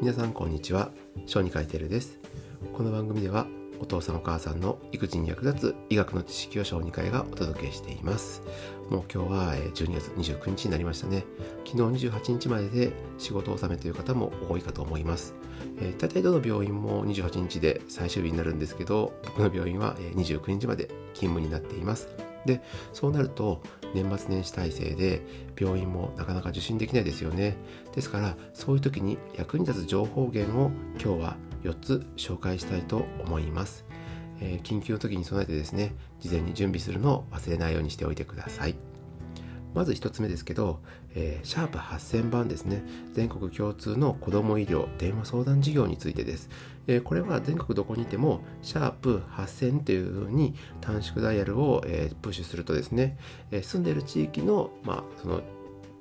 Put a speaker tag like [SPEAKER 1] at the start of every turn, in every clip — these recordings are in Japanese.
[SPEAKER 1] 皆さんこんにちは。小児科医テルです。この番組ではお父さんお母さんの育児に役立つ医学の知識を小児科医がお届けしています。もう今日は12月29日になりましたね。昨日28日までで仕事納めという方も多いかと思います。えー、大体どの病院も28日で最終日になるんですけど僕の病院は29日まで勤務になっています。でそうなると年末年始体制で病院もなかなか受診できないですよね。ですからそういう時に役に立つ情報源を今日は4つ紹介したいと思います、えー、緊急の時に備えてですね事前に準備するのを忘れないようにしておいてください。まず1つ目ですけど、えー、シャープ8000番ですね、全国共通の子ども医療電話相談事業についてです。えー、これは全国どこにいても、シャープ8000というふうに短縮ダイヤルを、えー、プッシュするとですね、え住んでいる地域の、まあ、その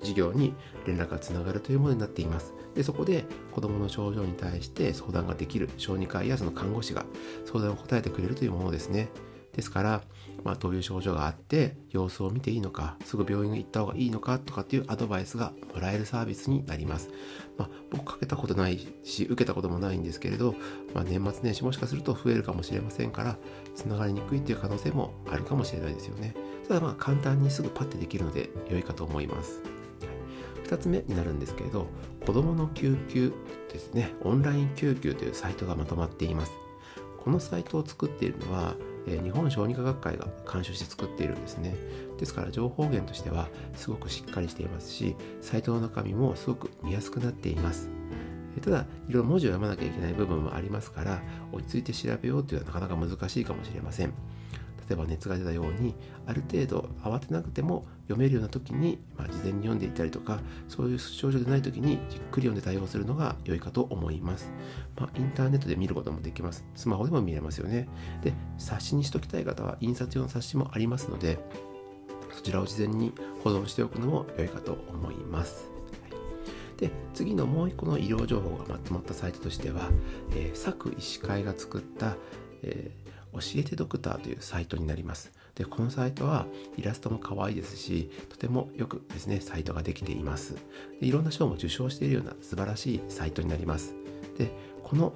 [SPEAKER 1] 事業に連絡がつながるというものになっています。でそこで子どもの症状に対して相談ができる小児科医やその看護師が相談を答えてくれるというものですね。ですから、まあ、どういう症状があって様子を見ていいのかすぐ病院に行った方がいいのかとかっていうアドバイスがもらえるサービスになります、まあ、僕かけたことないし受けたこともないんですけれど、まあ、年末年始もしかすると増えるかもしれませんからつながりにくいっていう可能性もあるかもしれないですよね。ただまあ簡単にすぐパッてできるので良いかと思います。2つ目になるんですけれど子どもの救急ですね。オンライン救急というサイトがまとまっています。このサイトを作っているのはえ日本小児科学会が監修して作っているんですね。ですから情報源としてはすごくしっかりしていますしサイトの中身もすごく見やすくなっています。ただいろいろ文字を読まなきゃいけない部分もありますから落ち着いて調べようというのはなかなか難しいかもしれません。例えば熱が出たようにある程度慌てなくても読めるような時に、まあ、事前に読んでいたりとかそういう症状でない時にじっくり読んで対応するのが良いかと思います、まあ、インターネットで見ることもできます。スマホでも見れますよね。で冊子にしときたい方は印刷用の冊子もありますのでそちらを事前に保存しておくのも良いかと思います。で次のもう一個の医療情報がまとまったサイトとしては、えー、佐久医師会が作った、えー教えてドクターというサイトになります。で、このサイトはイラストも可愛いですし、とてもよくですね、サイトができています。でいろんな賞も受賞しているような素晴らしいサイトになります。で、この、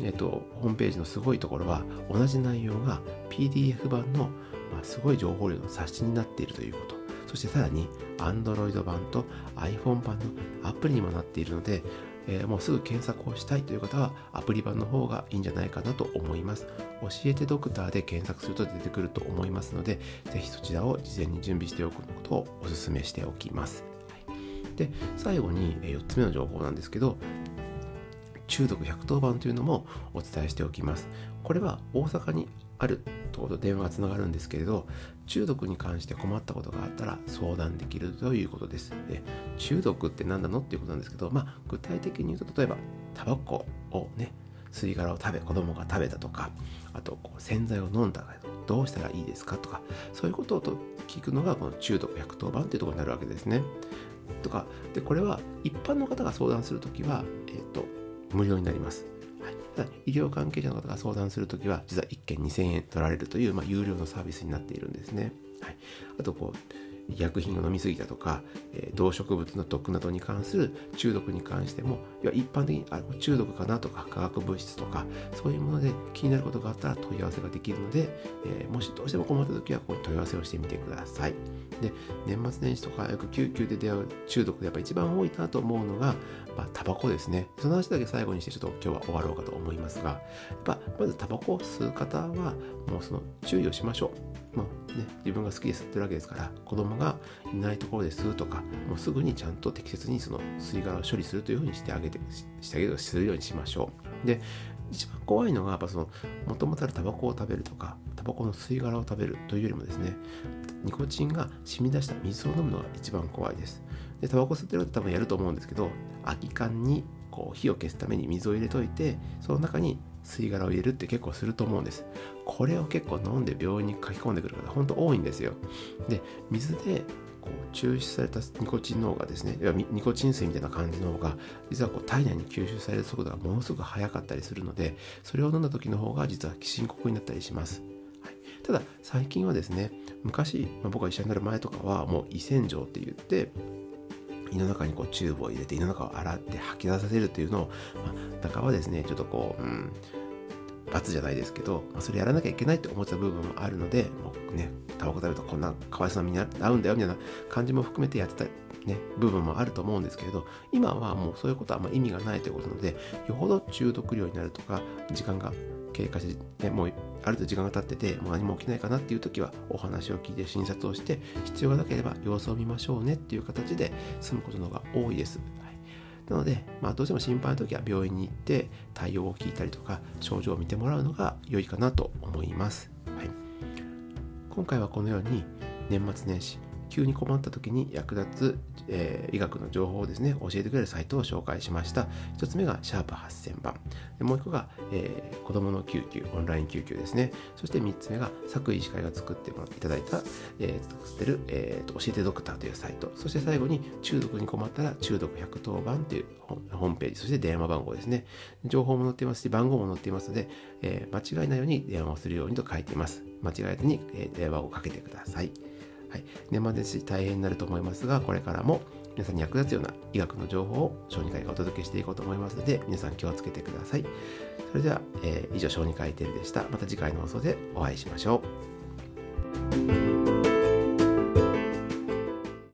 [SPEAKER 1] えっと、ホームページのすごいところは、同じ内容が PDF 版の、まあ、すごい情報量の冊子になっているということ。そしてさらに Android 版と iPhone 版のアプリにもなっているので、えー、もうすぐ検索をしたいという方はアプリ版の方がいいんじゃないかなと思います。教えてドクターで検索すると出てくると思いますので、ぜひそちらを事前に準備しておくことをお勧めしておきます。で、最後に4つ目の情報なんですけど、中毒110番というのもお伝えしておきます。これは大阪にあると電話がつながるんですけれど中毒に関して困ったことがあったら相談できるということです。で中毒って何なのっていうことなんですけど、まあ、具体的に言うと例えばタバコをね吸い殻を食べ子供が食べたとかあとこう洗剤を飲んだけどどうしたらいいですかとかそういうことを聞くのがこの中毒110番っていうところになるわけですね。とかでこれは一般の方が相談するときは、えーと無料になります。医療関係者の方が相談するときは、実は1件2000円取られるという、まあ、有料のサービスになっているんですね。はい、あとこう薬品を飲み過ぎたとか、えー、動植物の毒などに関する中毒に関しても、いや一般的にあ中毒かなとか化学物質とか、そういうもので気になることがあったら問い合わせができるので、えー、もしどうしても困った時はここに問い合わせをしてみてください。で、年末年始とかよく救急で出会う中毒でやっぱ一番多いなと思うのが、まあ、タバコですね。その話だけ最後にしてちょっと今日は終わろうかと思いますが、やっぱまずタバコを吸う方はもうその注意をしましょう。まあね、自分が好きで吸ってるわけですから子供がいないところで吸うとかもうすぐにちゃんと適切にその吸い殻を処理するというふうにしてあげてしてあげるするようにしましょうで一番怖いのがやっぱそのもともとあるタバコを食べるとかタバコの吸い殻を食べるというよりもですねニコチンが染み出した水を飲むのが一番怖いですでタバコ吸ってると多分やると思うんですけど空き缶にこう火を消すために水を入れといてその中に吸い殻を入れるって結構すると思うんです。これを結構飲んで病院に書き込んでくる方本当多いんですよ。で、水でこう抽出されたニコチンの方がですね、いわニコチン水みたいな感じの方が、実はこう体内に吸収される速度がものすごく速かったりするので、それを飲んだ時の方が実は深刻になったりします。はい、ただ、最近はですね、昔、まあ、僕が医者になる前とかはもう胃洗浄って言って、胃の中にこうチューブを入れて胃の中を洗って吐き出させるというのを、まあ、中はですねちょっとこう、うん、罰じゃないですけど、まあ、それやらなきゃいけないって思ってた部分もあるのでもうねタバコ食べるとこんなかわいそうな身に合うんだよみたいな感じも含めてやってたね、部分もあると思うんですけれど今はもうそういうことはあま意味がないということなのでよほど中毒量になるとか時間が経過して、もうある程度時間が経っててもう何も起きないかなっていう時はお話を聞いて診察をして必要がなければ様子を見ましょうねっていう形で済むことの方が多いです。なので、まあ、どうしても心配な時は病院に行って対応を聞いたりとか症状を見てもらうのが良いかなと思います。はい、今回はこのように年末年始急に困った時に役立つ、えー、医学の情報をですね、教えてくれるサイトを紹介しました。1つ目がシャープ8000番。もう1個が、えー、子供の救急、オンライン救急ですね。そして3つ目が作為医師会が作っていただいた、えー、作ってる、えー、教えてドクターというサイト。そして最後に中毒に困ったら中毒110番というホームページ、そして電話番号ですね。情報も載っていますし、番号も載っていますので、えー、間違いないように電話をするようにと書いています。間違えずに、電話をかけてください。はい、年末年始大変になると思いますが、これからも皆さんに役立つような医学の情報を小児科医がお届けしていこうと思いますので、皆さん気をつけてください。それでは、えー、以上小児科医テルでした。また次回の放送でお会いしましょう。